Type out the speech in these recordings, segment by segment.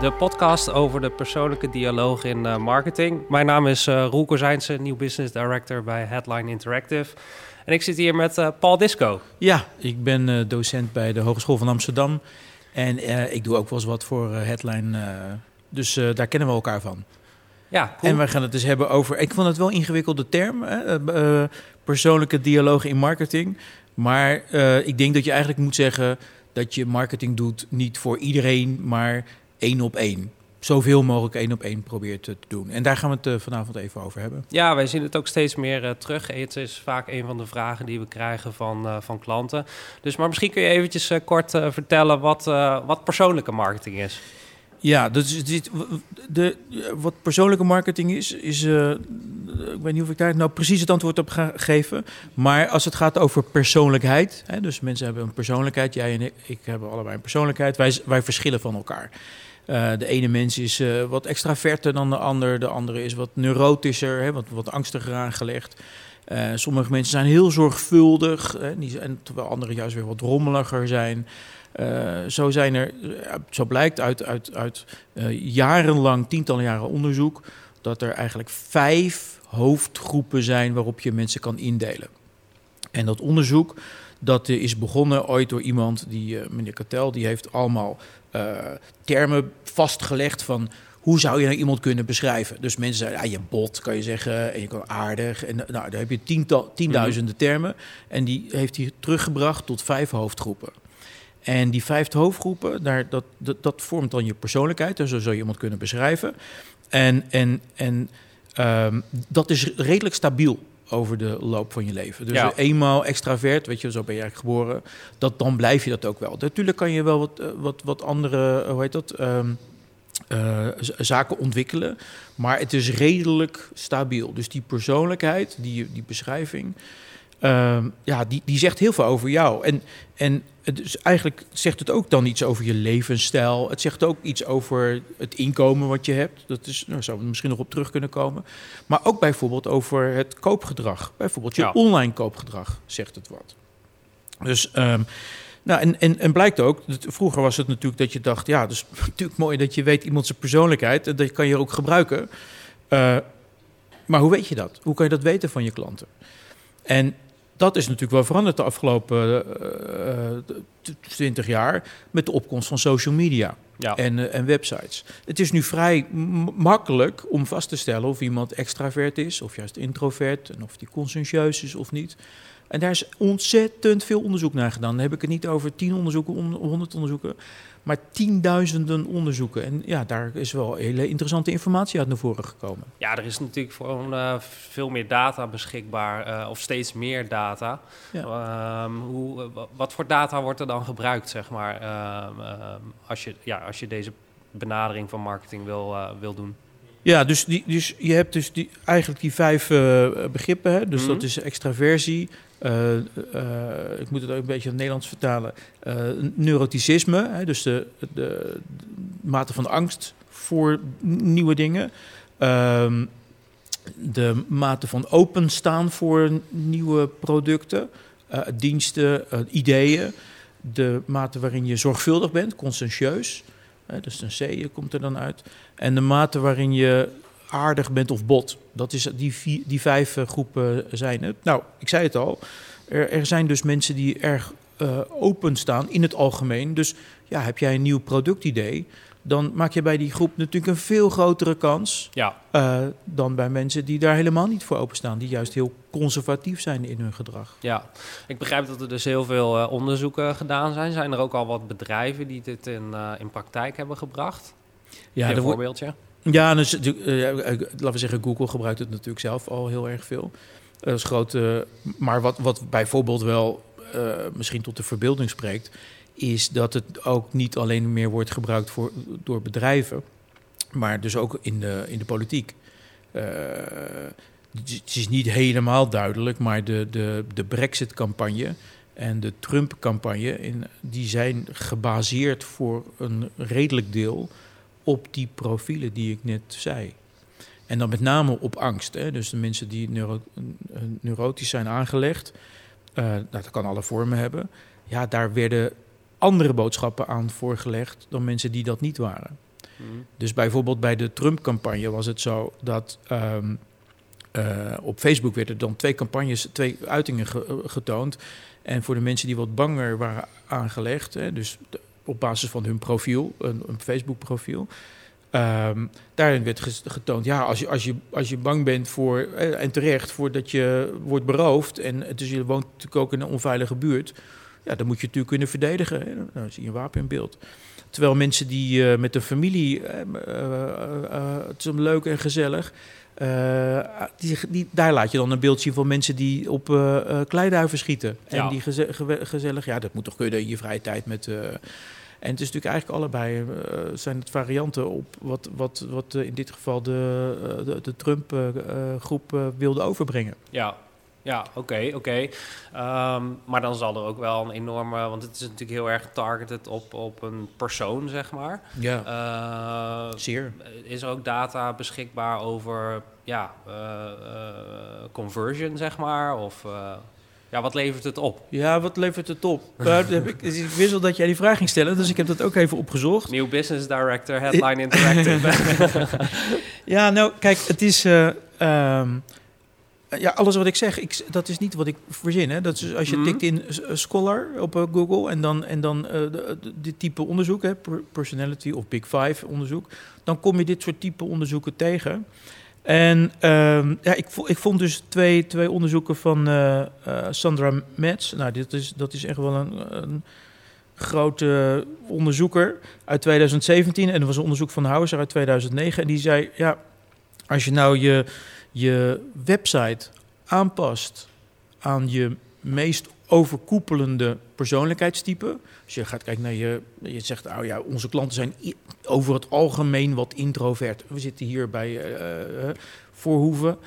De podcast over de persoonlijke dialoog in uh, marketing. Mijn naam is uh, Roel Kozijnse, nieuw business director bij Headline Interactive. En ik zit hier met uh, Paul Disco. Ja, ik ben docent bij de Hogeschool van Amsterdam. En ik doe ook wel eens wat voor Headline. dus daar kennen we elkaar van. Ja, En we gaan het dus hebben over. Ik vond het wel een ingewikkelde term. Hè? persoonlijke dialoog in marketing. Maar ik denk dat je eigenlijk moet zeggen dat je marketing doet niet voor iedereen, maar één op één. Zoveel mogelijk één op één probeert te doen. En daar gaan we het uh, vanavond even over hebben. Ja, wij zien het ook steeds meer uh, terug. Het is vaak een van de vragen die we krijgen van, uh, van klanten. Dus maar misschien kun je eventjes kort vertellen wat, wat persoonlijke marketing is. Ja, dus dit, de, wat persoonlijke marketing is, is. Uh, ik weet niet of ik daar nou precies het antwoord op ga geven. Maar als het gaat over persoonlijkheid. Hè, dus mensen hebben een persoonlijkheid. Jij en ik, ik hebben allebei een persoonlijkheid. Wij, wij verschillen van elkaar. Uh, de ene mens is uh, wat extraverter dan de ander. De andere is wat neurotischer, hè, wat, wat angstiger aangelegd. sommige mensen zijn heel zorgvuldig. Hè, terwijl anderen juist weer wat rommeliger zijn. Zo, zijn er, zo blijkt uit, uit, uit jarenlang, tientallen jaren onderzoek, dat er eigenlijk vijf hoofdgroepen zijn waarop je mensen kan indelen. En dat onderzoek dat is begonnen ooit door iemand, die, meneer Katel, die heeft allemaal termen vastgelegd van hoe zou je nou iemand kunnen beschrijven? Dus mensen zeiden, ja, je bot kan je zeggen en je kan aardig. En nou, daar heb je tiental, tienduizenden mhm. termen. En die heeft hij teruggebracht tot vijf hoofdgroepen. En die vijf hoofdgroepen, daar, dat, dat, dat vormt dan je persoonlijkheid. Dus zo zou je iemand kunnen beschrijven. En, en, en um, dat is redelijk stabiel over de loop van je leven. Dus ja. eenmaal extravert, weet je, zo ben je eigenlijk geboren, dat, dan blijf je dat ook wel. Natuurlijk kan je wel wat, eh, wat, wat andere, hoe heet dat, um, uh, zaken ontwikkelen, maar het is redelijk stabiel. Dus die persoonlijkheid, die, die beschrijving, ja, die, die zegt heel veel over jou. En, en dus eigenlijk zegt het ook dan iets over je levensstijl. Het zegt ook iets over het inkomen wat je hebt. Dat is, nou, zouden we misschien nog op terug kunnen komen. Maar ook bijvoorbeeld over het koopgedrag. Bijvoorbeeld je online koopgedrag zegt het wat. Dus, um, nou, en, en, en blijkt ook, vroeger was het natuurlijk dat je dacht... ja, is natuurlijk mooi dat je weet iemand zijn persoonlijkheid... en dat kan je ook gebruiken. Uh, maar hoe weet je dat? Hoe kan je dat weten van je klanten? En dat is natuurlijk wel veranderd de afgelopen uh, 20 jaar met de opkomst van social media ja. en, uh, en websites. Het is nu vrij makkelijk om vast te stellen of iemand extravert is of juist introvert en of die conscientieus is of niet. En daar is ontzettend veel onderzoek naar gedaan. Dan heb ik het niet over 10 onderzoeken, 100 onderzoeken, maar tienduizenden onderzoeken. En ja, daar is wel hele interessante informatie uit naar voren gekomen. Ja, er is natuurlijk gewoon uh, veel meer data beschikbaar, uh, of steeds meer data. Ja. Um, hoe, wat voor data wordt er dan gebruikt, zeg maar, um, um, als, je, ja, als je deze benadering van marketing wil, uh, wil doen? Ja, dus, die, dus je hebt dus die, eigenlijk die vijf begrippen. Hè? Dus mm -hmm. dat is extraversie, uh, uh, ik moet het ook een beetje in het Nederlands vertalen. Uh, neuroticisme, hè, dus de, de, de, mate van angst voor nieuwe dingen. Ehm, de mate van openstaan voor nieuwe producten, diensten, ideeën. De mate waarin je zorgvuldig bent, conscientieus. dus een C komt er dan uit. En de mate waarin je aardig bent of bot. Dat is, die, vier, die vijf uh, groepen zijn het. Nou, ik zei het al. Er, er zijn dus mensen die erg uh, openstaan in het algemeen. Dus ja, heb jij een nieuw productidee, dan maak je bij die groep natuurlijk een veel grotere kans ja. uh, dan bij mensen die daar helemaal niet voor openstaan, die juist heel conservatief zijn in hun gedrag. Ja, ik begrijp dat er dus heel veel uh, onderzoeken gedaan zijn. Zijn er ook al wat bedrijven die dit in, uh, in praktijk hebben gebracht? Ja, een voorbeeldje. Ja, dus, uh, laten we zeggen, Google gebruikt het natuurlijk zelf al heel erg veel. Dat is groot. maar wat, wat bijvoorbeeld wel misschien tot de verbeelding spreekt, is dat het ook niet alleen meer wordt gebruikt voor, door bedrijven. maar dus ook in de, in de politiek. Het is niet helemaal duidelijk, maar de, de, de Brexit-campagne en de Trump-campagne, die zijn gebaseerd voor een redelijk deel op die profielen die ik net zei. En dan met name op angst. Hè? Dus de mensen die neuro neurotisch zijn aangelegd, uh, nou, dat kan alle vormen hebben. Ja, daar werden andere boodschappen aan voorgelegd dan mensen die dat niet waren. Hmm. Dus bijvoorbeeld bij de Trump-campagne was het zo dat um, uh, op Facebook werden dan twee campagnes, twee uitingen getoond. En voor de mensen die wat banger waren aangelegd, hè, dus op basis van hun profiel, een, een Facebook-profiel. Um, daarin werd getoond, ja, als je, als je, als je bang bent voor, eh, en terecht, voordat je wordt beroofd en dus je woont natuurlijk ook in een onveilige buurt, ja, dan moet je natuurlijk kunnen verdedigen. Hè. Dan zie je een wapen in beeld. Terwijl mensen die uh, met een familie, uh, het is leuk en gezellig, die, die, daar laat je dan een beeld zien van mensen die op kleiduiven schieten. En die gezellig, ja, dat moet toch kunnen in je vrije tijd met en het is natuurlijk eigenlijk allebei uh, zijn het varianten op wat, wat, wat uh, in dit geval de, uh, de, de Trump-groep wilde overbrengen. Ja, ja, oké, oké. Um, maar dan zal er ook wel een enorme... Want het is natuurlijk heel erg targeted op, op een persoon, zeg maar. Ja, zeer. Is er ook data beschikbaar over ja, conversion, zeg maar? Of... Ja, wat levert het op? Ja, wat levert het op? heb ik, dus ik wist al dat jij die vraag ging stellen, dus ik heb dat ook even opgezocht. Nieuw business director, headline interactive. ja, nou, kijk, het is... Um, ja, alles wat ik zeg, ik, dat is niet wat ik verzin. Hè. Dat is, als je mm. tikt in Scholar op uh, Google en dan, en dan uh, dit type onderzoek, hè, personality of Big Five onderzoek, dan kom je dit soort type onderzoeken tegen. En uh, ja, ik, ik vond dus twee, twee onderzoeken van Sandra Metz. Nou, dit is, dat is echt wel een, een grote onderzoeker uit 2017. En er was een onderzoek van Hauser uit 2009. En die zei, ja, als je nou je, je website aanpast aan je meest overkoepelende persoonlijkheidstype. Als je gaat kijken naar je, je zegt, oh ja, onze klanten zijn over het algemeen wat introvert. We zitten hier bij uh, Voorhoeven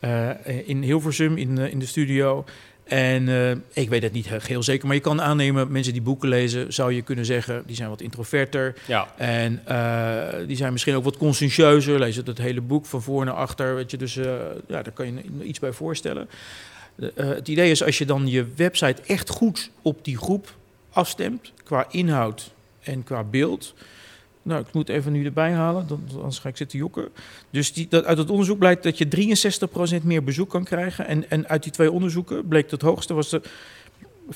uh, in Hilversum in de studio. En ik weet het niet heel zeker, maar je kan aannemen, mensen die boeken lezen, zou je kunnen zeggen, die zijn wat introverter. Ja. En die zijn misschien ook wat conscientieuzer, lezen het hele boek van voor naar achter. Weet je, dus ja, daar kan je iets bij voorstellen. Het idee is als je dan je website echt goed op die groep afstemt, qua inhoud en qua beeld. Nou, ik moet even nu erbij halen, dan, anders ga ik zitten jokken. Dus die, dat, uit het onderzoek blijkt dat je 63% meer bezoek kan krijgen. En, en uit die twee onderzoeken bleek dat het hoogste was de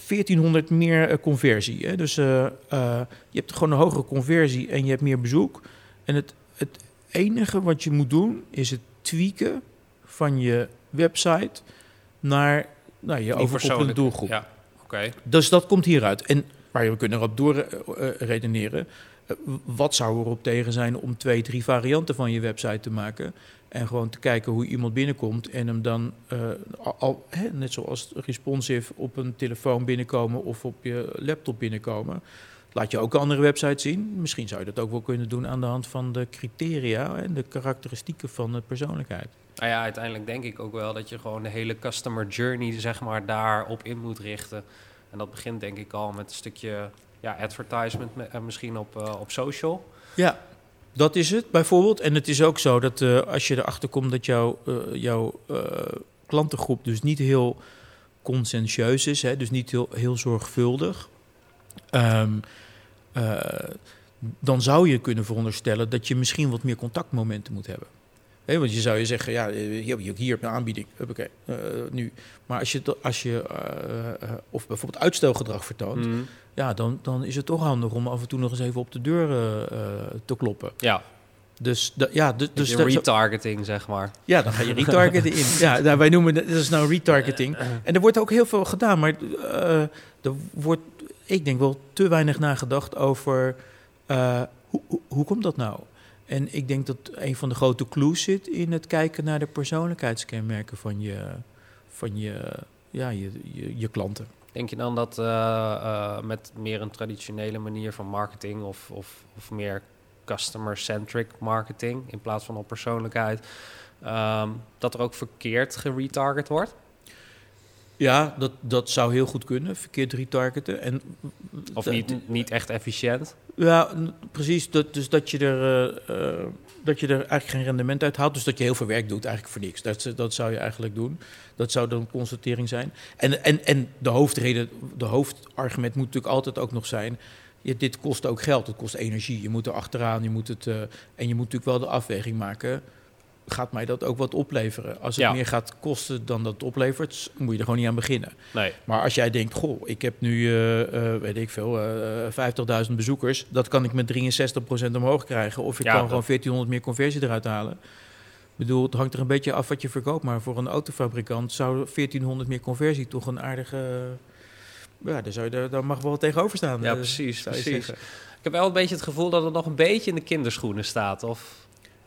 1400 meer uh, conversie. Hè? Dus uh, je hebt gewoon een hogere conversie en je hebt meer bezoek. En het, het enige wat je moet doen is het tweaken van je website naar nou, je overkoepelende doelgroep. Ja, oké. Dus dat komt hieruit. En waar we kunnen erop door uh, redeneren. Uh, wat zou erop tegen zijn om twee, drie varianten van je website te maken? En gewoon te kijken hoe iemand binnenkomt en hem dan, uh, al, hè, net zoals responsive, op een telefoon binnenkomen of op je laptop binnenkomen. Laat je ook andere website zien. Misschien zou je dat ook wel kunnen doen aan de hand van de criteria en de karakteristieken van de persoonlijkheid. Nou ja, uiteindelijk denk ik ook wel dat je gewoon de hele customer journey, zeg maar, daarop in moet richten. En dat begint denk ik al met een stukje ja, advertisement en eh, misschien op, uh, op social. Ja, dat is het bijvoorbeeld. En het is ook zo dat uh, als je erachter komt dat jouw, uh, jouw klantengroep dus niet heel conscientieus is, hè, dus niet heel, heel zorgvuldig. Um, dan zou je kunnen veronderstellen dat je misschien wat meer contactmomenten moet hebben want je zou je zeggen, ja, hier, hier heb je een aanbieding. Oké, nu. Maar als je, als je of bijvoorbeeld uitstelgedrag vertoont, mhm. Ja, dan, dan is het toch handig om af en toe nog eens even op de deur te kloppen. Ja. Dus ja, dus, dus retargeting, zeg maar. Ja, dan ga je retargeting in. Ja, nou, wij noemen dat, dat is nou retargeting. En er wordt ook heel veel gedaan, maar er wordt, ik denk wel, te weinig nagedacht over hoe, hoe, hoe komt dat nou? En ik denk dat een van de grote clues zit in het kijken naar de persoonlijkheidskenmerken van je, van je, ja, je, je, je klanten. Denk je dan dat uh, uh, met meer een traditionele manier van marketing of, of, of meer customer-centric marketing in plaats van op persoonlijkheid, ehm, dat er ook verkeerd geretarget wordt? Ja, dat, dat zou heel goed kunnen, verkeerd retargeten. En, of niet, niet echt efficiënt? Ja, precies. Dat, dus dat je, er, uh, dat je er eigenlijk geen rendement uit haalt. Dus dat je heel veel werk doet eigenlijk voor niks. Dat, dat zou je eigenlijk doen. Dat zou dan een constatering zijn. En, en, en de hoofdreden, de hoofdargument moet natuurlijk altijd ook nog zijn... Ja, dit kost ook geld, het kost energie. Je moet er achteraan, je moet het, uh, en je moet natuurlijk wel de afweging maken gaat mij dat ook wat opleveren. Als het meer gaat kosten dan dat oplevert, moet je er gewoon niet aan beginnen. Nee. Maar als jij denkt, goh, ik heb nu, uh, uh, weet ik veel, uh, 50.000 bezoekers, dat kan ik met 63% omhoog krijgen. Of ik kan gewoon 1400 meer conversie eruit halen. Ik bedoel, het hangt er een beetje af wat je verkoopt. Maar voor een autofabrikant zou 1400 meer conversie toch een aardige... Ja, daar, zou je, daar mag wel tegenover staan. Ja, precies, precies. Ik heb wel een beetje het gevoel dat het nog een beetje in de kinderschoenen staat. Of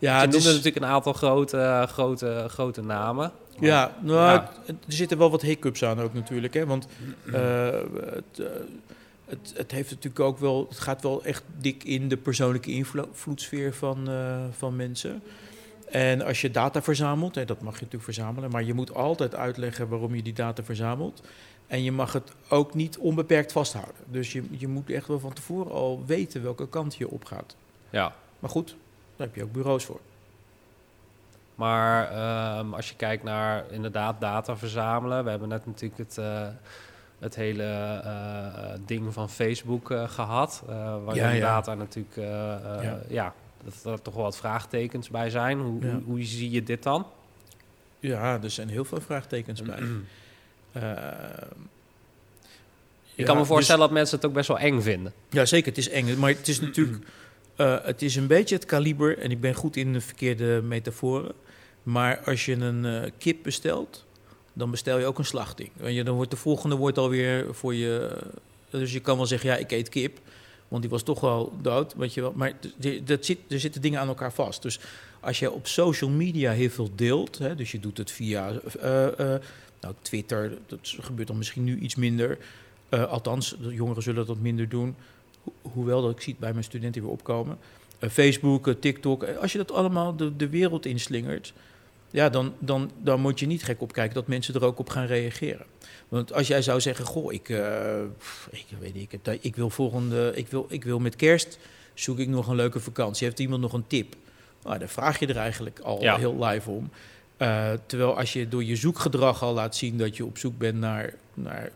ja, je noemde natuurlijk een aantal grote, grote, grote namen. Ja, nou, er zitten wel wat hiccups aan ook natuurlijk. Hè? Want uh, het, uh, het, het, heeft natuurlijk ook wel, het gaat wel echt dik in de persoonlijke invloedssfeer van, uh, van mensen. En als je data verzamelt, hè, dat mag je natuurlijk verzamelen, maar je moet altijd uitleggen waarom je die data verzamelt. En je mag het ook niet onbeperkt vasthouden. Dus je, je moet echt wel van tevoren al weten welke kant je op gaat. Ja. Maar goed, daar heb je ook bureaus voor. Maar um, als je kijkt naar inderdaad data verzamelen. We hebben net natuurlijk het, uh, het hele uh, ding van Facebook uh, gehad. waar ja, inderdaad ja. natuurlijk ja. ja. dat er toch wel wat vraagtekens bij zijn. Hoe, hoe, hoe, zie je dit dan? Ja, er zijn heel veel vraagtekens bij. Ik kan me voorstellen dus, dat mensen het ook best wel eng vinden. Ja, zeker. Het is eng. Maar het is natuurlijk... Uh, het is een beetje het kaliber, en ik ben goed in de verkeerde metaforen. Maar als je een uh, kip bestelt, dan bestel je ook een slachting. Weet je, dan wordt de volgende wordt alweer voor je. Dus je kan wel zeggen, ja, ik eet kip. Want die was toch wel dood, weet je wel. Maar dat zit, er zitten dingen aan elkaar vast. Dus als je op social media heel veel deelt, hè, dus je doet het via nou, Twitter, dat gebeurt dan misschien nu iets minder. althans, de jongeren zullen dat minder doen hoewel dat ik zie bij mijn studenten weer opkomen. Uh, Facebook, uh, TikTok. Eh, als je dat allemaal de, de wereld inslingert, ja, dan, dan, dan moet je niet gek opkijken dat mensen er ook op gaan reageren. Want als jij zou zeggen, goh, ik, uh, ik weet niet, ik, ik, wil volgende, ik wil, ik wil met kerst zoek ik nog een leuke vakantie. Heeft iemand nog een tip? Nou, dan vraag je er eigenlijk al ja. heel live om. Uh, terwijl als je door je zoekgedrag al laat zien dat je op zoek bent naar, naar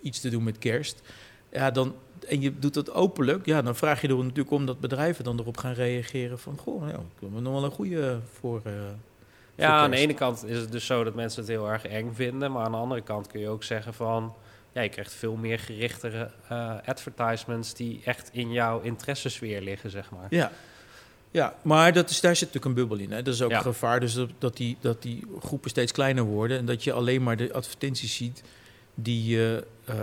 iets te doen met kerst, ja, dan, en je doet dat openlijk, ja, dan vraag je er natuurlijk om dat bedrijven dan erop gaan reageren van, goh, ja, ik heb nog wel een goede voor. Uh, ja, aan de ene kant is het dus zo dat mensen het heel erg eng vinden, maar aan de andere kant kun je ook zeggen van, ja, je krijgt veel meer gerichtere uh, advertisements die echt in jouw interessesfeer liggen, zeg maar. Ja, ja, maar dat is, daar zit natuurlijk een bubbel in. Hè. Dat is ook een gevaar, dus dat, dat, die, dat die groepen steeds kleiner worden en dat je alleen maar de advertenties ziet die je. Uh,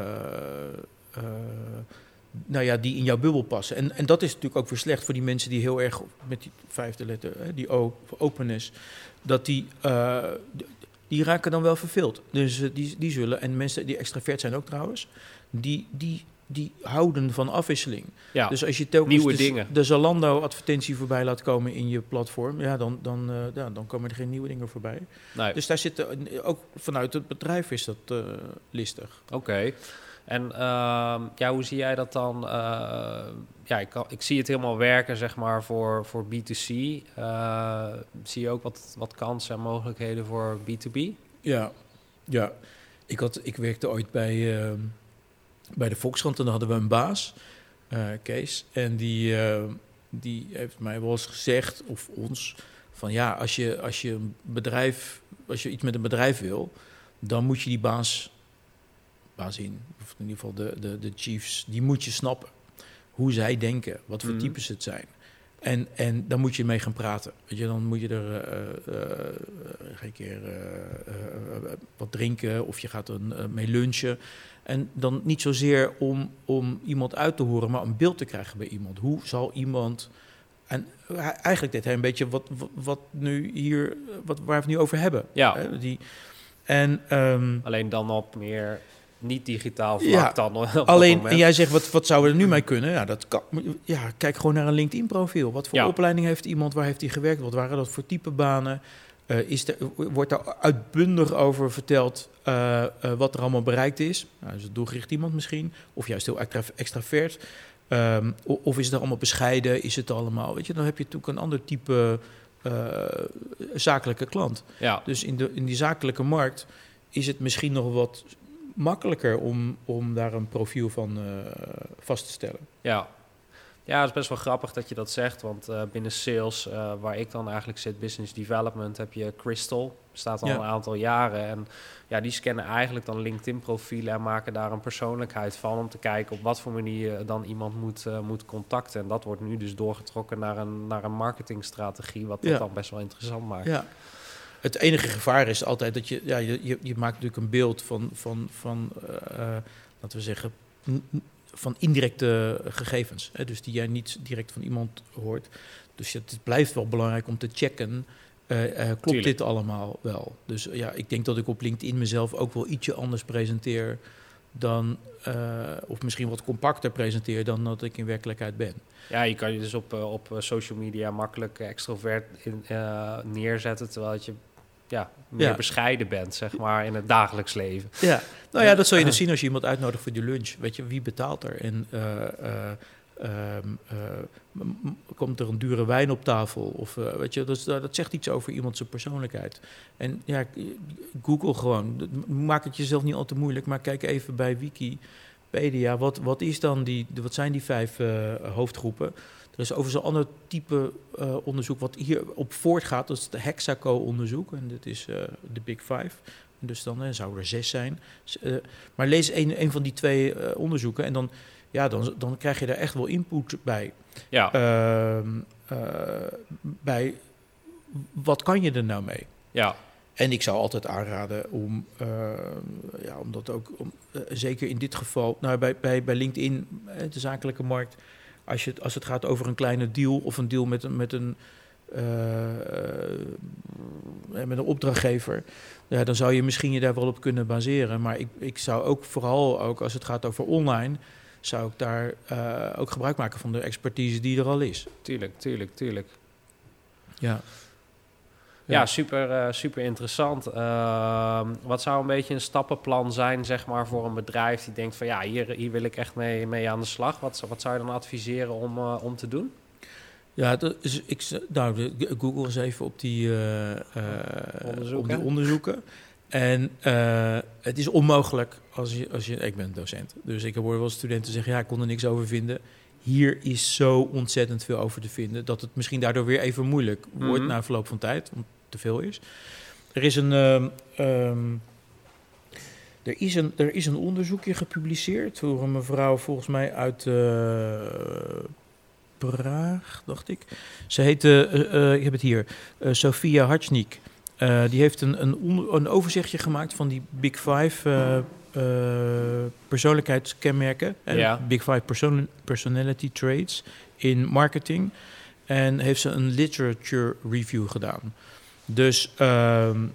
nou ja, die in jouw bubbel passen. En, en dat is natuurlijk ook weer slecht voor die mensen die heel erg met die vijfde letter, hè, die O, openness, dat die, uh, die raken dan wel verveeld. Dus uh, die, die zullen, en mensen die extravert zijn ook trouwens, die, die, die houden van afwisseling. Ja, dus als je telkens nieuwe de, dingen. de Zalando-advertentie voorbij laat komen in je platform, ja, dan, dan, uh, ja, dan komen er geen nieuwe dingen voorbij. Nee. Dus daar zitten, ook vanuit het bedrijf is dat listig. Oké. Okay. En uh, ja, hoe zie jij dat dan? Uh, ja, ik, ik zie het helemaal werken, zeg maar, voor, voor B2C. Uh, zie je ook wat, wat kansen en mogelijkheden voor B2B? Ja, ja. Ik, had, ik werkte ooit bij, ehm, bij de Volkskrant en dan hadden we een baas, eh, Kees. En die, ehm, die heeft mij wel eens gezegd, of ons, van ja, als je, als je een bedrijf, als je iets met een bedrijf wil, dan moet je die baas in, of in ieder geval de, de, de Chiefs, die moet je snappen. Hoe zij denken, wat voor mm. types het zijn. En, en dan moet je mee gaan praten. Weet je, dan moet je er uh, uh, een keer uh, wat drinken of je gaat er mee lunchen. En dan niet zozeer om, om iemand uit te horen, maar een beeld te krijgen bij iemand. Hoe zal iemand. En eigenlijk deed hij een beetje wat, wat, wat nu hier, wat, waar we het nu over hebben. Ja. die, en, um, Alleen dan op meer niet digitaal vlak Ja, dan. Alleen, en jij zegt, wat, wat zouden we er nu mee kunnen? Ja, dat kan, ja, kijk gewoon naar een LinkedIn-profiel. Wat voor Ja. opleiding heeft iemand? Waar heeft hij gewerkt? Wat waren dat voor type banen? Eh, is er, wordt daar uitbundig over verteld eh, eh, wat er allemaal bereikt is? Nou, is het doelgericht iemand misschien? Of juist heel extra, extravert? Ehm, of is het allemaal bescheiden? Is het allemaal... Weet je, dan heb je natuurlijk een ander type zakelijke klant. ja. Dus in, de, in die zakelijke markt is het misschien nog wat makkelijker om, om daar een profiel van eh, vast te stellen. Ja. ja, het is best wel grappig dat je dat zegt. Want eh, binnen sales, eh, waar ik dan eigenlijk zit, business development, heb je Crystal. Bestaat al Ja. een aantal jaren. En ja, die scannen eigenlijk dan LinkedIn-profielen en maken daar een persoonlijkheid van. Om te kijken op wat voor manier je dan iemand moet, moet contacten. En dat wordt nu dus doorgetrokken naar een, naar een marketingstrategie. Wat dat Ja. dan best wel interessant maakt. Ja. Het enige gevaar is altijd dat je, ja, je, je, je maakt natuurlijk een beeld van, van, van eh, eh, laten we zeggen, van indirecte gegevens. Hè, dus die jij niet direct van iemand hoort. Dus het blijft wel belangrijk om te checken. eh, klopt Tuurlijk. dit allemaal wel? Dus ja, ik denk dat ik op LinkedIn mezelf ook wel ietsje anders presenteer dan, of misschien wat compacter presenteer dan dat ik in werkelijkheid ben. Ja, je kan je dus op, op social media makkelijk extrovert in, neerzetten, terwijl je ja, meer Ja. bescheiden bent, zeg maar, in het dagelijks leven. Ja, nou ja, dat zul je dus zien als je iemand uitnodigt voor die lunch. Weet je, wie betaalt er? En eh, eh, ehm, eh, komt er een dure wijn op tafel? Of weet je, dat, dat zegt iets over iemand zijn persoonlijkheid. En ja, Google gewoon. Maak het jezelf niet al te moeilijk, maar kijk even bij Wikipedia. Wat, wat, is dan die, wat zijn die vijf hoofdgroepen? Er is overigens een ander type eh, onderzoek wat hierop voortgaat. Dat is het Hexaco-onderzoek. En dat is eh, de Big Five. Dus dan eh, zou er zes zijn. Maar lees een, een van die twee onderzoeken en dan, ja, dan, dan krijg je daar echt wel input bij. Ja, Ehm, eh, bij wat kan je er nou mee? ja, En ik zou altijd aanraden om, eh, ja, om dat ook, om, zeker in dit geval, nou, bij, bij, bij LinkedIn, de zakelijke markt, als, je, het- als het gaat over een kleine deal of een deal met een, met een, eh, eh, met een opdrachtgever, ja, dan zou je misschien je daar wel op kunnen baseren. Maar ik, ik zou ook vooral, ook als het gaat over online, zou ik daar eh, ook gebruik maken van de expertise die er al is. tuurlijk, tuurlijk, tuurlijk. Ja. Ja, super, eh, super interessant. Ehm, wat zou een beetje een stappenplan zijn, zeg maar, voor een bedrijf die denkt van ja, hier, hier wil ik echt mee, mee aan de slag. Wat, wat zou je dan adviseren om, eh, om te doen? Ja, dat is, ik, nou, Google eens even op die, eh, Onderzoeken. op die onderzoeken. En het is onmogelijk als je, als je... Ik ben docent, dus ik hoor wel studenten zeggen... ja, ik kon er niks over vinden. Hier is zo ontzettend veel over te vinden... dat het misschien daardoor weer even moeilijk wordt Mhm. na verloop van tijd. Te veel is. Er is een... ehm, ehm, er is, een, er is een onderzoekje gepubliceerd door een mevrouw volgens mij uit eh, Praag, dacht ik. Ze heet, eh, eh, ik heb het hier, Sofia. Eh, die heeft een, een, een overzichtje gemaakt van die Big Five persoonlijkheidskenmerken. eh, Ja. Big Five person personality traits in marketing. En heeft ze een literature review gedaan. Dus ehm,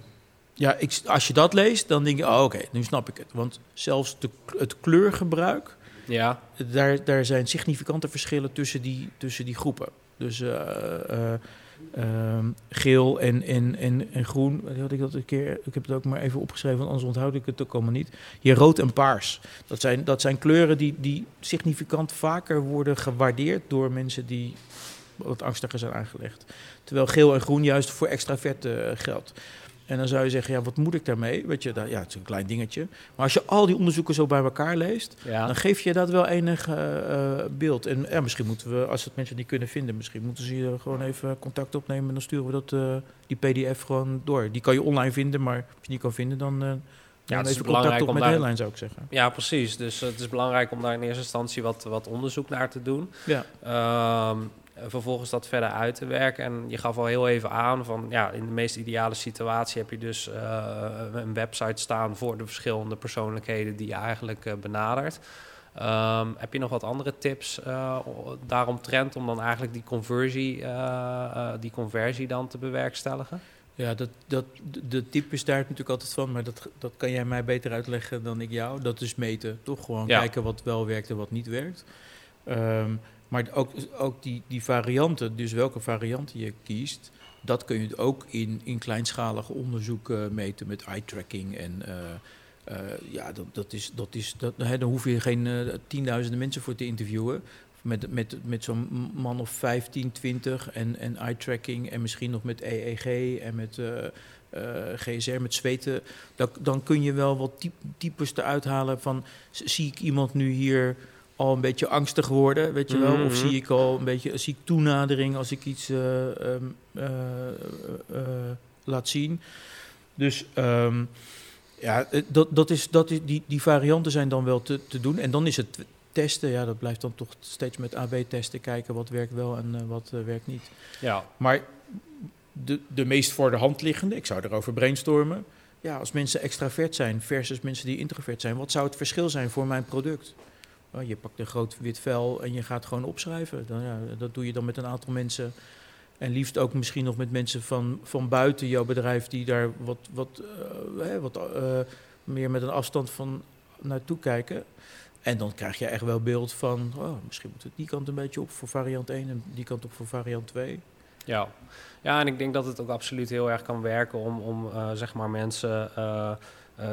ja, ik, als je dat leest, dan denk je, oh, oké, nu snap ik het. Want zelfs de, het kleurgebruik, Ja, daar, daar zijn significante verschillen tussen die, tussen die groepen. Dus eh, eh, ehm, geel en, en, en, en groen, wat had ik dat een keer, ik heb het ook maar even opgeschreven, want anders onthoud ik het ook allemaal niet. Hier rood en paars. Dat zijn, dat zijn kleuren die, die significant vaker worden gewaardeerd door mensen die wat angstiger zijn aangelegd. Terwijl geel en groen juist voor extraverte eh, geldt. En dan zou je zeggen, ja, wat moet ik daarmee? Weet je, daar- ja, het is een klein dingetje. Maar als je al die onderzoeken zo bij elkaar leest, ja. dan geef je dat wel enig eh, eh, beeld. En ja, misschien moeten we, als het mensen niet kunnen vinden, misschien moeten ze hier gewoon even contact opnemen. En dan sturen we dat, die PDF gewoon door. Die kan je online vinden, maar als je die niet kan vinden, dan, eh het dan is even belangrijk contact op om met daar- Headline, zou ik zeggen. Ja, precies. Dus het is belangrijk om daar in eerste instantie wat, wat onderzoek naar te doen. Ja. Ehm, vervolgens dat verder uit te werken. En je gaf al heel even aan van ja, in de meest ideale situatie heb je dus eh, een website staan voor de verschillende persoonlijkheden die je eigenlijk eh, benadert. Ehm, heb je nog wat andere tips eh, o- daaromtrent om dan eigenlijk die conversie, eh, eh, die conversie dan te bewerkstelligen? Ja, dat, dat, de tip is daar natuurlijk altijd van, maar dat, dat kan jij mij beter uitleggen dan ik jou. Dat is meten, toch? Gewoon Ja. kijken wat wel werkt en wat niet werkt. Ehm, maar ook, ook die, die varianten, dus welke varianten je kiest, dat kun je ook in, in kleinschalig onderzoek meten met eye tracking. En eh, eh, ja, dat, dat is, dat is, dat, hè, daar hoef je geen eh, tienduizenden mensen voor te interviewen. Met, met, met zo'n man of 15, 20 en, en eye tracking en misschien nog met EEG en met GSR, met zweten. Dan, dan kun je wel wat typ, types eruit halen van zie ik iemand nu hier al een beetje angstig worden, weet je wel? Of Mhm. zie ik al een beetje zie ik toenadering als ik iets eh, ehm, eh, eh, laat zien. Dus ehm, ja, dat, dat is, dat is, die, die varianten zijn dan wel te, te doen. En dan is het testen, ja, dat blijft dan toch steeds met AB-testen kijken wat werkt wel en wat werkt niet. Ja, Maar de, de meest voor de hand liggende, ik zou erover brainstormen. Ja, als mensen extravert zijn versus mensen die introvert zijn, wat zou het verschil zijn voor mijn product? Oh, je pakt een groot wit vel en je gaat gewoon opschrijven. Dan, ja, dat doe je dan met een aantal mensen. En liefst ook misschien nog met mensen van, van buiten jouw bedrijf die daar wat, wat, eh, wat eh, meer met een afstand van naartoe kijken. En dan krijg je echt wel beeld van, oh, misschien moet het die kant een beetje op voor variant 1 en die kant op voor variant 2. Ja. ja, en ik denk dat het ook absoluut heel erg kan werken om, om eh, zeg maar mensen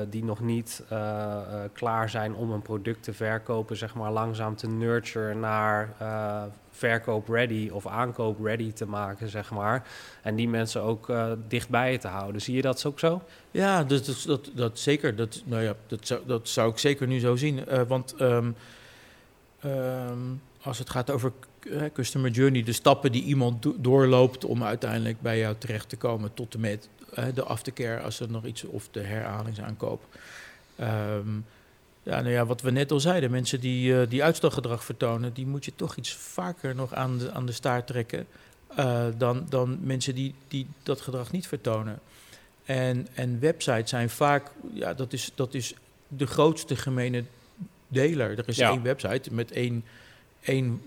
die nog niet eh, eh, klaar zijn om een product te verkopen, zeg maar langzaam te nurturen naar eh, verkoop ready of aankoop ready te maken, zeg maar. En die mensen ook eh, dichtbij te houden. Zie je dat ook zo? Ja, dat, dat, dat, dat zeker. Dat, nou ja, dat, zou, dat zou ik zeker nu zo zien. Eh, want ehm, ehm, als het gaat over eh, customer journey, de stappen die iemand do- doorloopt om uiteindelijk bij jou terecht te komen, tot en met eh, de aftercare, als er nog iets, of de herhalingsaankoop. Ehm, ja, nou ja, wat we net al zeiden, mensen die, eh, die uitstelgedrag vertonen, die moet je toch iets vaker nog aan de, aan de staart trekken eh, dan, dan mensen die, die dat gedrag niet vertonen. En, en websites zijn vaak, ja, dat is, dat is de grootste gemene deler. Er is Ja. één website met één, één,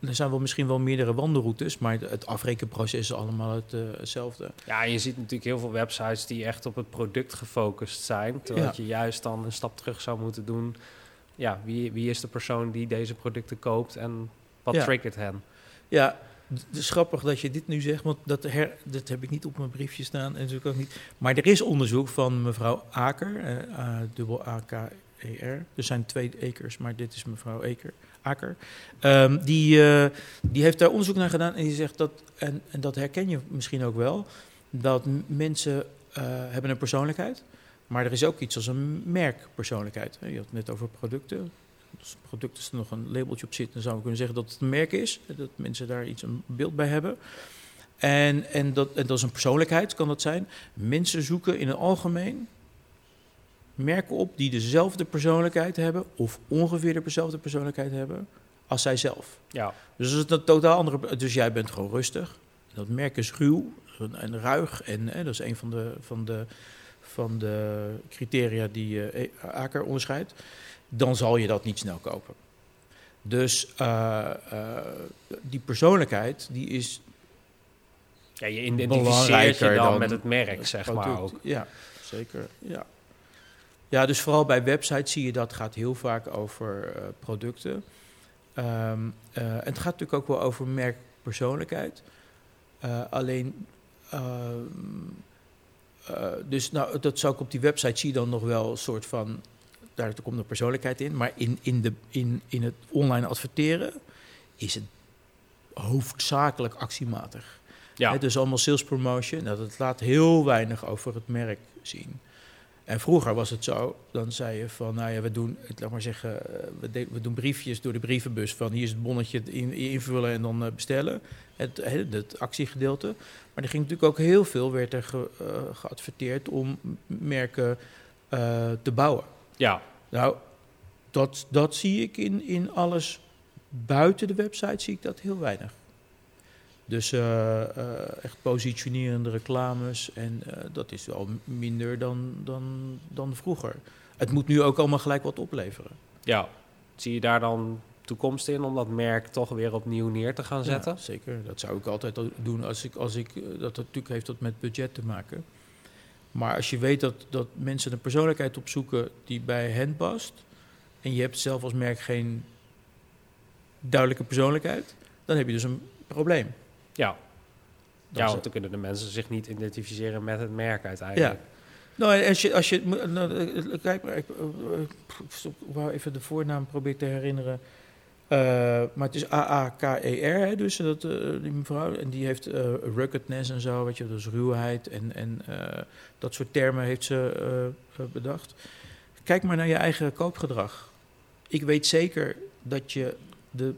er zijn wel misschien wel meerdere wandelroutes, maar het afrekenproces is allemaal het, eh, hetzelfde. Ja, je ziet natuurlijk heel veel websites die echt op het product gefocust zijn. Terwijl Ja. je juist dan een stap terug zou moeten doen. Ja, wie, wie is de persoon die deze producten koopt en wat Ja. triggert hen? Ja, het is grappig dat je dit nu zegt, want dat, her, dat heb ik niet op mijn briefje staan en natuurlijk ook niet. Maar er is onderzoek van mevrouw Aker, A- dubbel A-K-E-R. Er zijn twee Ekers, maar dit is mevrouw Eker, Aker. Ehm, die, eh, die heeft daar onderzoek naar gedaan en die zegt dat, en, en dat herken je misschien ook wel, dat mensen eh, hebben een persoonlijkheid, maar er is ook iets als een merkpersoonlijkheid. Je had het net over producten. Als een product als er nog een labeltje op zit, dan zou ik kunnen zeggen dat het een merk is. Dat mensen daar iets een beeld bij hebben. En, en, dat, en dat is een persoonlijkheid, kan dat zijn. Mensen zoeken in het algemeen merken op die dezelfde persoonlijkheid hebben, of ongeveer dezelfde persoonlijkheid hebben, als zijzelf. Ja, Dus dat is een totaal andere. Dus jij bent gewoon rustig. Dat merk is ruw en, en ruig. En hè, dat is een van de, van de, van de criteria die eh Aker onderscheidt. Dan zal je dat niet snel kopen. Dus eh, eh, die persoonlijkheid die is ja je identificeert je dan, dan met het merk, het zeg product. maar ook. Ja, zeker. Ja. Ja, dus vooral bij websites zie je dat gaat heel vaak over eh, producten. Ehm, eh, en het gaat natuurlijk ook wel over merkpersoonlijkheid. Eh, alleen, ehm, eh, dus nou, dat zou ik op die website zie je dan nog wel een soort van, daar komt de persoonlijkheid in. Maar in, in, de, in, in het online adverteren is het hoofdzakelijk actiematig. Ja, dus allemaal sales promotion. Nou, dat laat heel weinig over het merk zien. En vroeger was het zo, dan zei je van, nou ja, we doen, laat maar zeggen, eh, we, de- we doen briefjes door de brievenbus van hier is het bonnetje in, invullen en dan eh, bestellen. Het, het actiegedeelte. Maar er ging natuurlijk ook heel veel, werd er ge- eh, geadverteerd om merken te bouwen. ja, Nou, dat, dat zie ik in, in alles buiten de website, zie ik dat heel weinig. Dus eh, eh, echt positionerende reclames en eh, dat is wel minder dan, dan, dan vroeger. Het moet nu ook allemaal gelijk wat opleveren. ja. Zie je daar dan toekomst in om dat merk toch weer opnieuw neer te gaan zetten? Ja, zeker. Dat zou ik altijd al doen als ik, als ik dat natuurlijk heeft dat met budget te maken. Maar als je weet dat, dat mensen een persoonlijkheid opzoeken die bij hen past, en je hebt zelf als merk geen duidelijke persoonlijkheid, dan heb je dus een probleem. Ja, Dat ja is- want dan kunnen de mensen zich niet identificeren met het merk uiteindelijk. Ja. Nou, en als je, als je nou, eh, kijk maar, ik, eh, eh, ik wou even de voornaam proberen te herinneren. Eh, maar het is A-A-K-E-R, hè, dus dat, eh, die mevrouw. En die heeft eh ruggedness en zo, weet je, dus ruwheid en, en eh, dat soort termen heeft ze eh, eh, bedacht. Kijk maar naar je eigen koopgedrag. Ik weet zeker dat je de,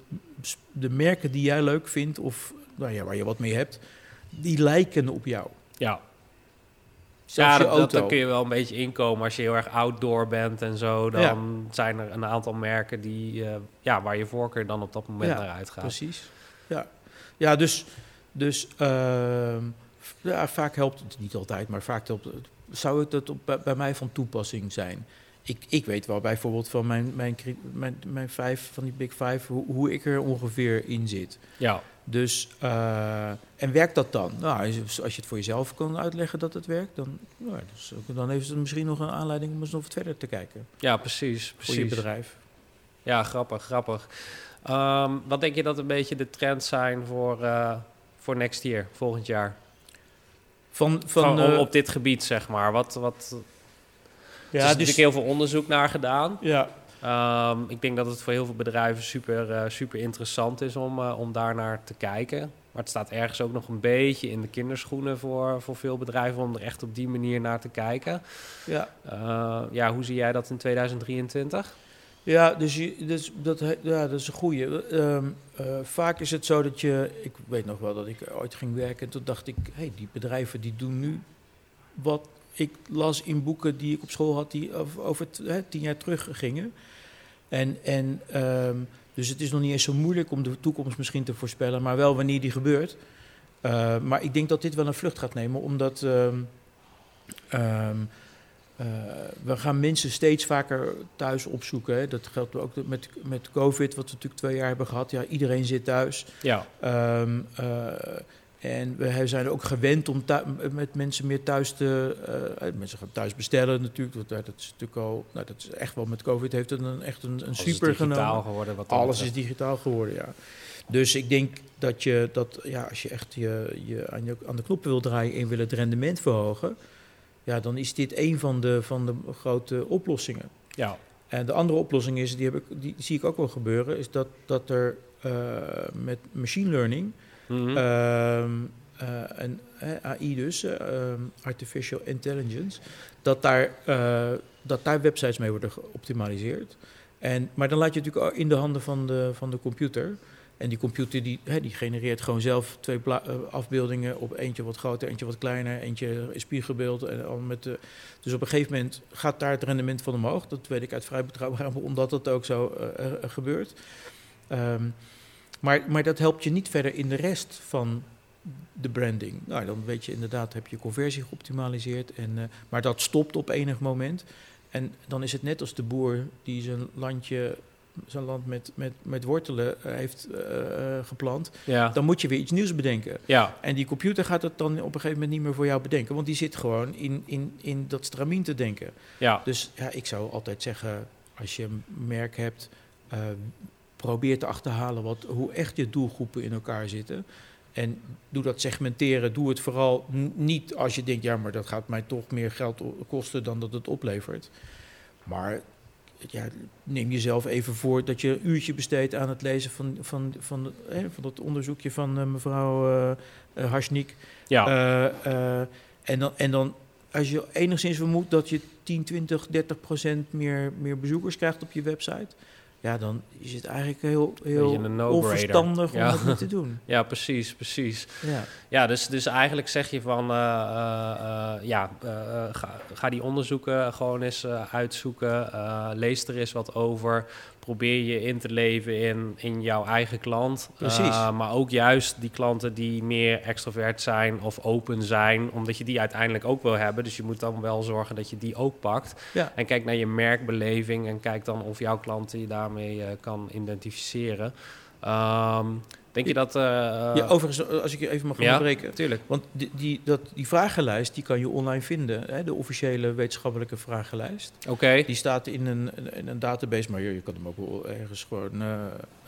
de merken die jij leuk vindt, of nou ja, waar je wat mee hebt, die lijken op jou. Ja, Zelfs ja dat, auto. kun je wel een beetje inkomen als je heel erg outdoor bent en zo. Dan zijn er een aantal merken die, eh, ja, waar je voorkeur dan op dat moment Ja, naar uitgaat. Precies. Ja, ja dus, dus ehm, ja, vaak helpt het niet altijd, maar vaak helpt het. Zou het dat op, bij, bij mij van toepassing zijn? Ik, ik weet wel bijvoorbeeld van mijn, mijn, mijn, mijn vijf, van die big five, hoe, hoe ik er ongeveer in zit. Ja, Dus, eh, en werkt dat dan? Nou, als je het voor jezelf kan uitleggen dat het werkt, dan, nou, dus, dan heeft het misschien nog een aanleiding om eens nog wat verder te kijken ja precies, voor je bedrijf. Ja, grappig, grappig. Ehm, wat denk je dat een beetje de trends zijn voor, eh, voor next year, volgend jaar? Van, Van, op dit gebied, zeg maar. Wat, wat, er ja, is dus, natuurlijk heel veel onderzoek naar gedaan. ja, Ehm, ik denk dat het voor heel veel bedrijven super, eh, super interessant is om, eh, om daar naar te kijken. Maar het staat ergens ook nog een beetje in de kinderschoenen voor, voor veel bedrijven om er echt op die manier naar te kijken. ja. Eh, ja, hoe zie jij dat in 2023? Ja, dus, je, dus dat, ja, dat is een goeie. Ehm, eh, vaak is het zo dat je... Ik weet nog wel dat ik ooit ging werken en toen dacht ik... hé, hey, die bedrijven die doen nu wat ik las in boeken die ik op school had... die over, hè, tien jaar terug gingen. En, en, ehm, dus het is nog niet eens zo moeilijk om de toekomst misschien te voorspellen... maar wel wanneer die gebeurt. Eh, maar ik denk dat dit wel een vlucht gaat nemen, omdat... ehm, ehm, eh, we gaan mensen steeds vaker thuis opzoeken. Hè. Dat geldt ook met, met COVID, wat we natuurlijk twee jaar hebben gehad. Ja, iedereen zit thuis. Ja, Ehm, eh, en we zijn ook gewend om met mensen meer thuis te... eh, eh, mensen gaan thuis bestellen natuurlijk. Want, eh, dat is natuurlijk al... Nou, dat is echt wel met COVID heeft het een, echt een, super is genomen. geworden. Wat Alles is digitaal geworden, ja. Dus ik denk dat je dat, ja, als je echt je, je, aan, je aan de knoppen wil draaien en wil het rendement verhogen, ja, dan is dit een van de, van de grote oplossingen. Ja, En de andere oplossing is, die, heb ik, die zie ik ook wel gebeuren, is dat, dat er met machine learning Mhm. Ehm, eh, en eh, AI dus, eh, ehm, artificial intelligence, dat daar, eh, dat daar websites mee worden geoptimaliseerd. En, maar dan laat je het natuurlijk in de handen van de, van de computer. En die computer die, hè, die genereert gewoon zelf twee afbeeldingen op eentje wat groter, eentje wat kleiner, eentje spiegelbeeld. En al met dus op een gegeven moment gaat daar het rendement van omhoog. Dat weet ik uit vrij betrouwbare bron, omdat dat ook zo gebeurt. Ehm, maar, maar dat helpt je niet verder in de rest van de branding. Nou, dan weet je inderdaad, heb je conversie geoptimaliseerd. En, eh, maar dat stopt op enig moment. En dan is het net als de boer die zijn landje, zijn land met, met, met wortelen eh, heeft eh, geplant. ja, Dan moet je weer iets nieuws bedenken. ja, En die computer gaat het dan op een gegeven moment niet meer voor jou bedenken. Want die zit gewoon in, in, in dat stramien te denken. ja, Dus ja, ik zou altijd zeggen, als je een merk hebt, probeer te achterhalen wat, hoe echt je doelgroepen in elkaar zitten. En doe dat segmenteren. Doe het vooral niet als je denkt, ja, maar dat gaat mij toch meer geld kosten dan dat het oplevert. Maar ja, neem jezelf even voor dat je een uurtje besteedt aan het lezen van, van, van, eh, van dat onderzoekje van eh, mevrouw Harsnik. ja. En, dan, en dan, als je enigszins vermoedt dat je 10, 20, 30 procent meer, meer bezoekers krijgt op je website, ja, dan is het eigenlijk heel, heel onverstandig om dat niet te doen. ja, precies, precies. Ja, Ja, dus, dus eigenlijk zeg je van, eh, eh, eh, ja, ga, ga die onderzoeken gewoon eens uitzoeken. lees er eens wat over. Probeer je in te leven in, in jouw eigen klant. Precies. Uh, maar ook juist die klanten die meer extrovert zijn of open zijn, omdat je die uiteindelijk ook wil hebben. Dus je moet dan wel zorgen dat je die ook pakt. Ja. En kijk naar je merkbeleving en kijk dan of jouw klanten je daarmee uh, kan identificeren. Um, Denk je dat... Uh, ja, overigens, als ik je even mag ja, onderbreken. tuurlijk. Want die, die, dat, die vragenlijst, die kan je online vinden. Hè, de officiële wetenschappelijke vragenlijst. Oké. Okay. Die staat in een, in een database, maar je, je kan hem ook wel ergens gewoon uh,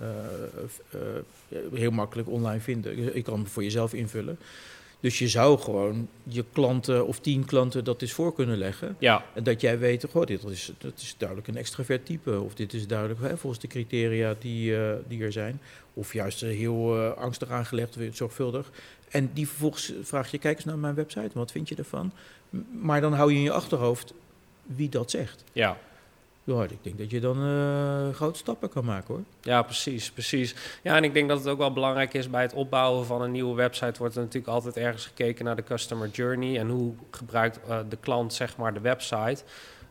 uh, heel makkelijk online vinden. Je kan hem voor jezelf invullen. Dus je zou gewoon je klanten of tien klanten dat eens voor kunnen leggen. Ja. En dat jij weet, goh, dit is, dat is duidelijk een extravert type. Of dit is duidelijk hè, volgens de criteria die, uh, die er zijn. Of juist heel uh, angstig aangelegd, zorgvuldig. En die vervolgens vraag je, kijk eens naar mijn website, wat vind je ervan? Maar dan hou je in je achterhoofd wie dat zegt. Ja. Ja, ik denk dat je dan uh, grote stappen kan maken hoor. Ja, precies, precies. Ja, en ik denk dat het ook wel belangrijk is bij het opbouwen van een nieuwe website wordt er natuurlijk altijd ergens gekeken naar de customer journey en hoe gebruikt uh, de klant zeg maar de website.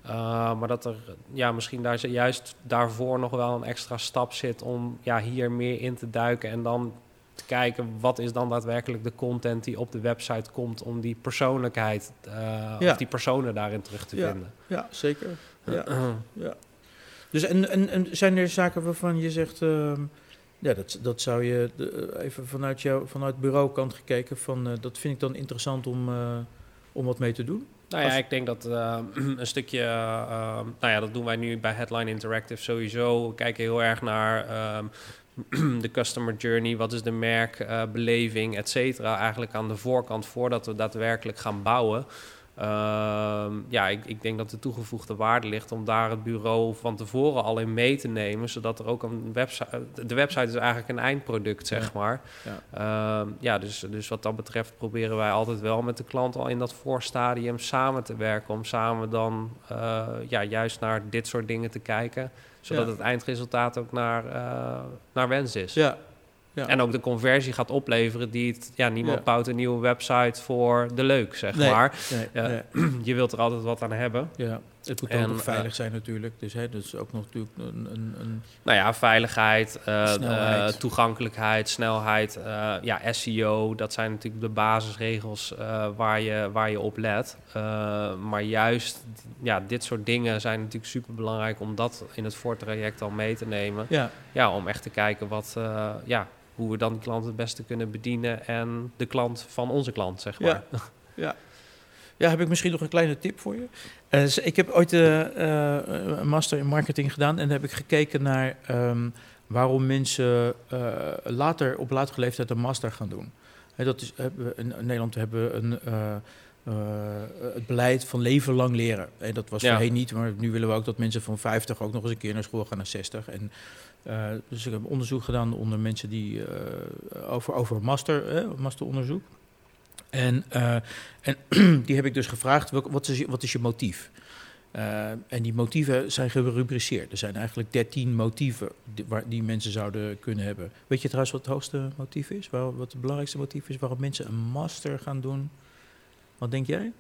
Uh, maar dat er ja, misschien daar juist daarvoor nog wel een extra stap zit om ja, hier meer in te duiken en dan te kijken wat is dan daadwerkelijk de content die op de website komt om die persoonlijkheid ja. of die personen daarin terug te ja. vinden. Ja, zeker. Ja. ja. Dus en, en, en zijn er zaken waarvan je zegt, uh, ja, dat, dat zou je de, even vanuit jou, vanuit bureaukant gekeken, van uh, dat vind ik dan interessant om, uh, om wat mee te doen? Nou ja, Als... ik denk dat uh, een stukje, uh, nou ja, dat doen wij nu bij Headline Interactive sowieso. We kijken heel erg naar de customer journey, wat is de merkbeleving, et cetera. Eigenlijk aan de voorkant voordat we daadwerkelijk gaan bouwen. Uh, ja, ik, ik, denk dat de toegevoegde waarde ligt om daar het bureau van tevoren al in mee te nemen, zodat er ook een website. De website is eigenlijk een eindproduct, zeg ja. maar. Ja, uh, ja dus, dus wat dat betreft proberen wij altijd wel met de klant al in dat voorstadium samen te werken, om samen dan uh, ja, juist naar dit soort dingen te kijken, zodat ja. het eindresultaat ook naar, uh, naar wens is. Ja, ja. En ook de conversie gaat opleveren die het... Ja, niemand Ja. bouwt een nieuwe website voor de leuk, zeg Nee, maar. nee, Ja, nee. Je wilt er altijd wat aan hebben. Ja, het moet En, ook nog veilig eh, zijn natuurlijk. Dus hè, dat is ook nog natuurlijk een... een, een Nou ja, veiligheid, eh, eh, toegankelijkheid, snelheid, eh, ja, SEO. Dat zijn natuurlijk de basisregels eh, waar, je, waar je op let. Eh, maar juist ja, dit soort dingen zijn natuurlijk super belangrijk om dat in het voortraject al mee te nemen. ja, Ja, om echt te kijken wat, eh, ja, hoe we dan die klant het beste kunnen bedienen en de klant van onze klant, zeg maar. Ja. ja. Ja, heb ik misschien nog een kleine tip voor je. Eh, ik heb ooit eh, eh, een master in marketing gedaan en heb ik gekeken naar ehm, waarom mensen later op latere leeftijd een master gaan doen. Dat is, hebben we in Nederland hebben we een, het beleid van leven lang leren. En dat was Ja. voorheen niet, maar nu willen we ook dat mensen van 50 ook nog eens een keer naar school gaan naar 60. En, eh, dus ik heb onderzoek gedaan onder mensen die eh, over, over master, eh, masteronderzoek. En, eh, en die heb ik dus gevraagd, wat is wat is je motief? En die motieven zijn gerubriceerd. Er zijn eigenlijk 13 motieven die, mensen zouden kunnen hebben. Weet je trouwens wat het hoogste motief is? Wat het belangrijkste motief is waarom mensen een master gaan doen? Wat denk jij?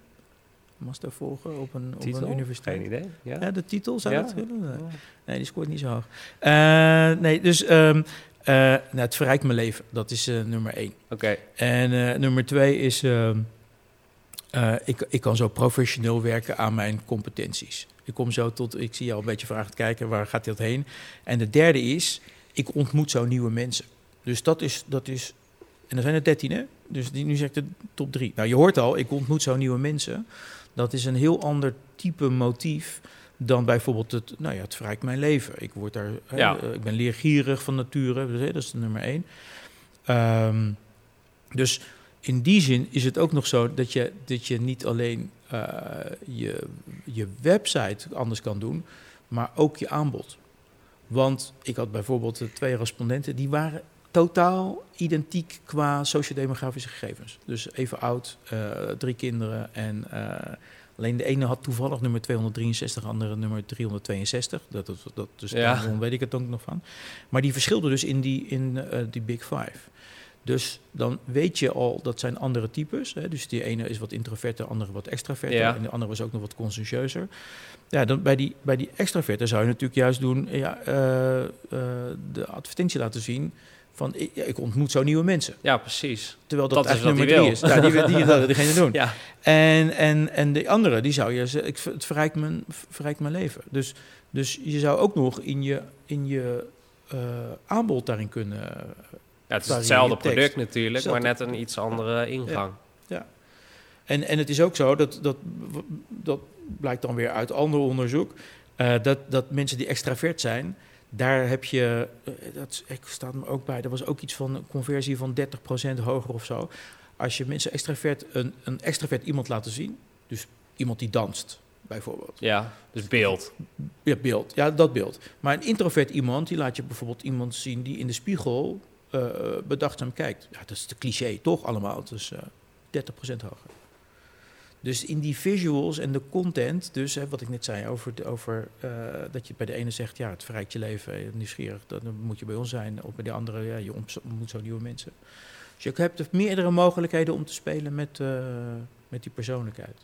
Master volgen op een, op een universiteit? Geen idee. Ja. Ja, de titel zou dat willen? Nee. Nee, die scoort niet zo hoog. Eh, nee, dus ehm, eh, nou, het verrijkt mijn leven. Dat is eh, nummer één. Oké, En eh, nummer twee is, ehm, eh, ik, ik kan zo professioneel werken aan mijn competenties. Ik kom zo tot, ik zie jou een beetje vragend kijken, waar gaat dat heen? En de derde is, ik ontmoet zo nieuwe mensen. Dus dat is, dat is en er zijn er dertien hè? Dus die, nu zeg ik de top drie. Nou, je hoort al, ik ontmoet zo nieuwe mensen. Dat is een heel ander type motief dan bijvoorbeeld het, nou ja, het verrijkt mijn leven. Ik, word daar, Ja. eh, ik ben leergierig van nature, dus, dat is nummer één. Ehm, dus in die zin is het ook nog zo dat je, dat je niet alleen eh, je, je website anders kan doen, maar ook je aanbod. Want ik had bijvoorbeeld twee respondenten, die waren totaal identiek qua sociodemografische gegevens. Dus even oud, eh, drie kinderen en eh, alleen de ene had toevallig nummer 263, de andere nummer 362. Dat, dat, dat, dus Ja. daarom weet ik het ook nog van. Maar die verschilden dus in die, in, eh, die Big Five. Dus dan weet je al, dat zijn andere types. Hè? Dus die ene is wat introverter, de andere wat extraverter. Ja. En de andere was ook nog wat conscientieuzer. Ja, dan bij die, bij die extraverter zou je natuurlijk juist doen... Ja, de advertentie laten zien van... Ik, ja, ik ontmoet zo nieuwe mensen. Ja, precies. Terwijl dat, Dat eigenlijk nummer drie is. Ja, die, wil- die wil diegene doen. Ja, En, en, en de andere, die zou je ik, het verrijkt mijn, verrijkt mijn leven. Dus, dus je zou ook nog in je, in je eh, aanbod daarin kunnen. ja het is hetzelfde tekst- product natuurlijk, maar net een iets andere ingang. En, en het is ook zo, dat, dat, dat blijkt dan weer uit ander onderzoek, eh, dat, dat mensen die extravert zijn, daar heb je, eh, dat ik staat me ook bij, er was ook iets van een conversie van 30% hoger of zo. Als je mensen extravert, een, een extravert iemand laten zien, dus iemand die danst bijvoorbeeld. Ja, dus beeld. Ja, beeld. Ja, dat beeld. Maar een introvert iemand, die laat je bijvoorbeeld iemand zien die in de spiegel eh, bedachtzaam kijkt. Ja, dat is de cliché, toch allemaal. Dus eh 30% hoger. Dus in die visuals en de content, dus hè, wat ik net zei over, over eh, dat je bij de ene zegt, ja, het verrijkt je leven, nieuwsgierig, dan moet je bij ons zijn. Of bij de andere, ja, je ontmoet zo nieuwe mensen. Dus je hebt meerdere mogelijkheden om te spelen met, eh, met die persoonlijkheid.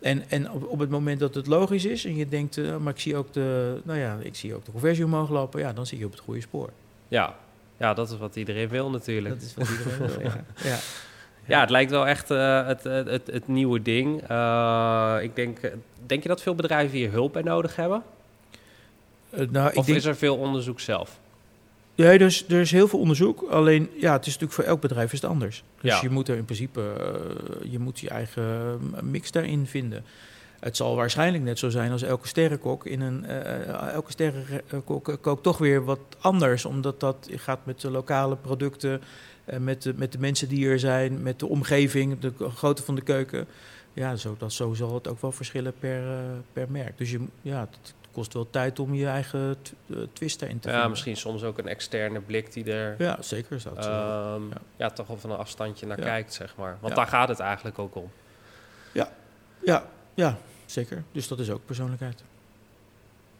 En, en op, op het moment dat het logisch is en je denkt, eh, maar ik zie ook de, nou ja, ik zie ook de conversie omhoog lopen, ja, dan zie je op het goede spoor. Ja. ja, dat is wat iedereen wil natuurlijk. Dat is wat iedereen wil. Ja. Ja. Ja, het lijkt wel echt eh, het, het, het, het nieuwe ding. Eh, ik denk, denk je dat veel bedrijven hier hulp bij nodig hebben? Eh, nou, ik Of denk, is er veel onderzoek zelf? Ja, dus er is heel veel onderzoek. Alleen, ja, het is natuurlijk voor elk bedrijf is het anders. Dus Ja. je moet er in principe, je moet je eigen mix daarin vinden. Het zal waarschijnlijk net zo zijn als elke sterrenkok in een, elke sterrenkok kookt toch weer wat anders, omdat dat gaat met de lokale producten, met, de, met de mensen die er zijn, met de omgeving, de grootte van de keuken. Ja, zo, dat, zo zal het ook wel verschillen per, eh, per merk. Dus je, ja, het kost wel tijd om je eigen eh, twist daarin te Ja, vinden. misschien soms ook een externe blik die er Ja, zeker is dat ehm, ja. ja. toch wel van een afstandje naar Ja. kijkt, zeg maar. Want Ja. daar gaat het eigenlijk ook om. Ja, ja, zeker. Dus dat is ook persoonlijkheid.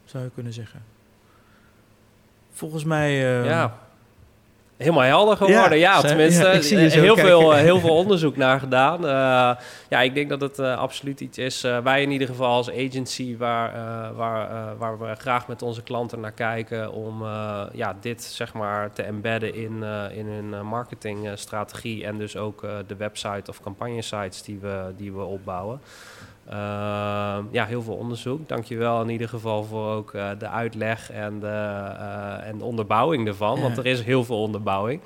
Zou je kunnen zeggen. Volgens mij. eh, ja. Helemaal helder geworden, ja. Ja, tenminste, ja, eh, heel, kijken. veel, eh, heel veel onderzoek naar gedaan. Eh, ja, ik denk dat het absoluut iets is. wij in ieder geval als agency waar, waar, waar we graag met onze klanten naar kijken om ja, dit zeg maar te embedden in, in hun marketingstrategie en dus ook de website of campagnesites die we, die we opbouwen. Ehm, ja, heel veel onderzoek. Dankjewel in ieder geval voor ook eh, de uitleg en de, eh, en de onderbouwing ervan. Want er is heel veel onderbouwing.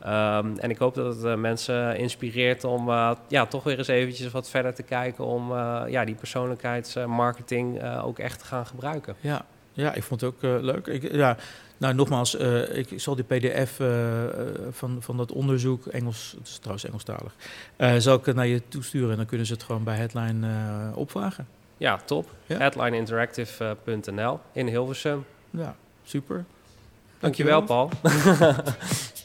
Ehm, en ik hoop dat het eh, mensen inspireert om ja, toch weer eens eventjes wat verder te kijken... om ja, die persoonlijkheidsmarketing ook echt te gaan gebruiken. ja, ja, ik vond het ook eh, leuk. Ik, ja, nou, nogmaals, eh, ik zal die PDF eh, van, van dat onderzoek, Engels, het is trouwens Engelstalig, zal ik naar je toesturen en dan kunnen ze het gewoon bij Headline opvragen. Ja, top. Ja. Headlineinteractive.nl in Hilversum. Ja, super. Dankjewel, Paul.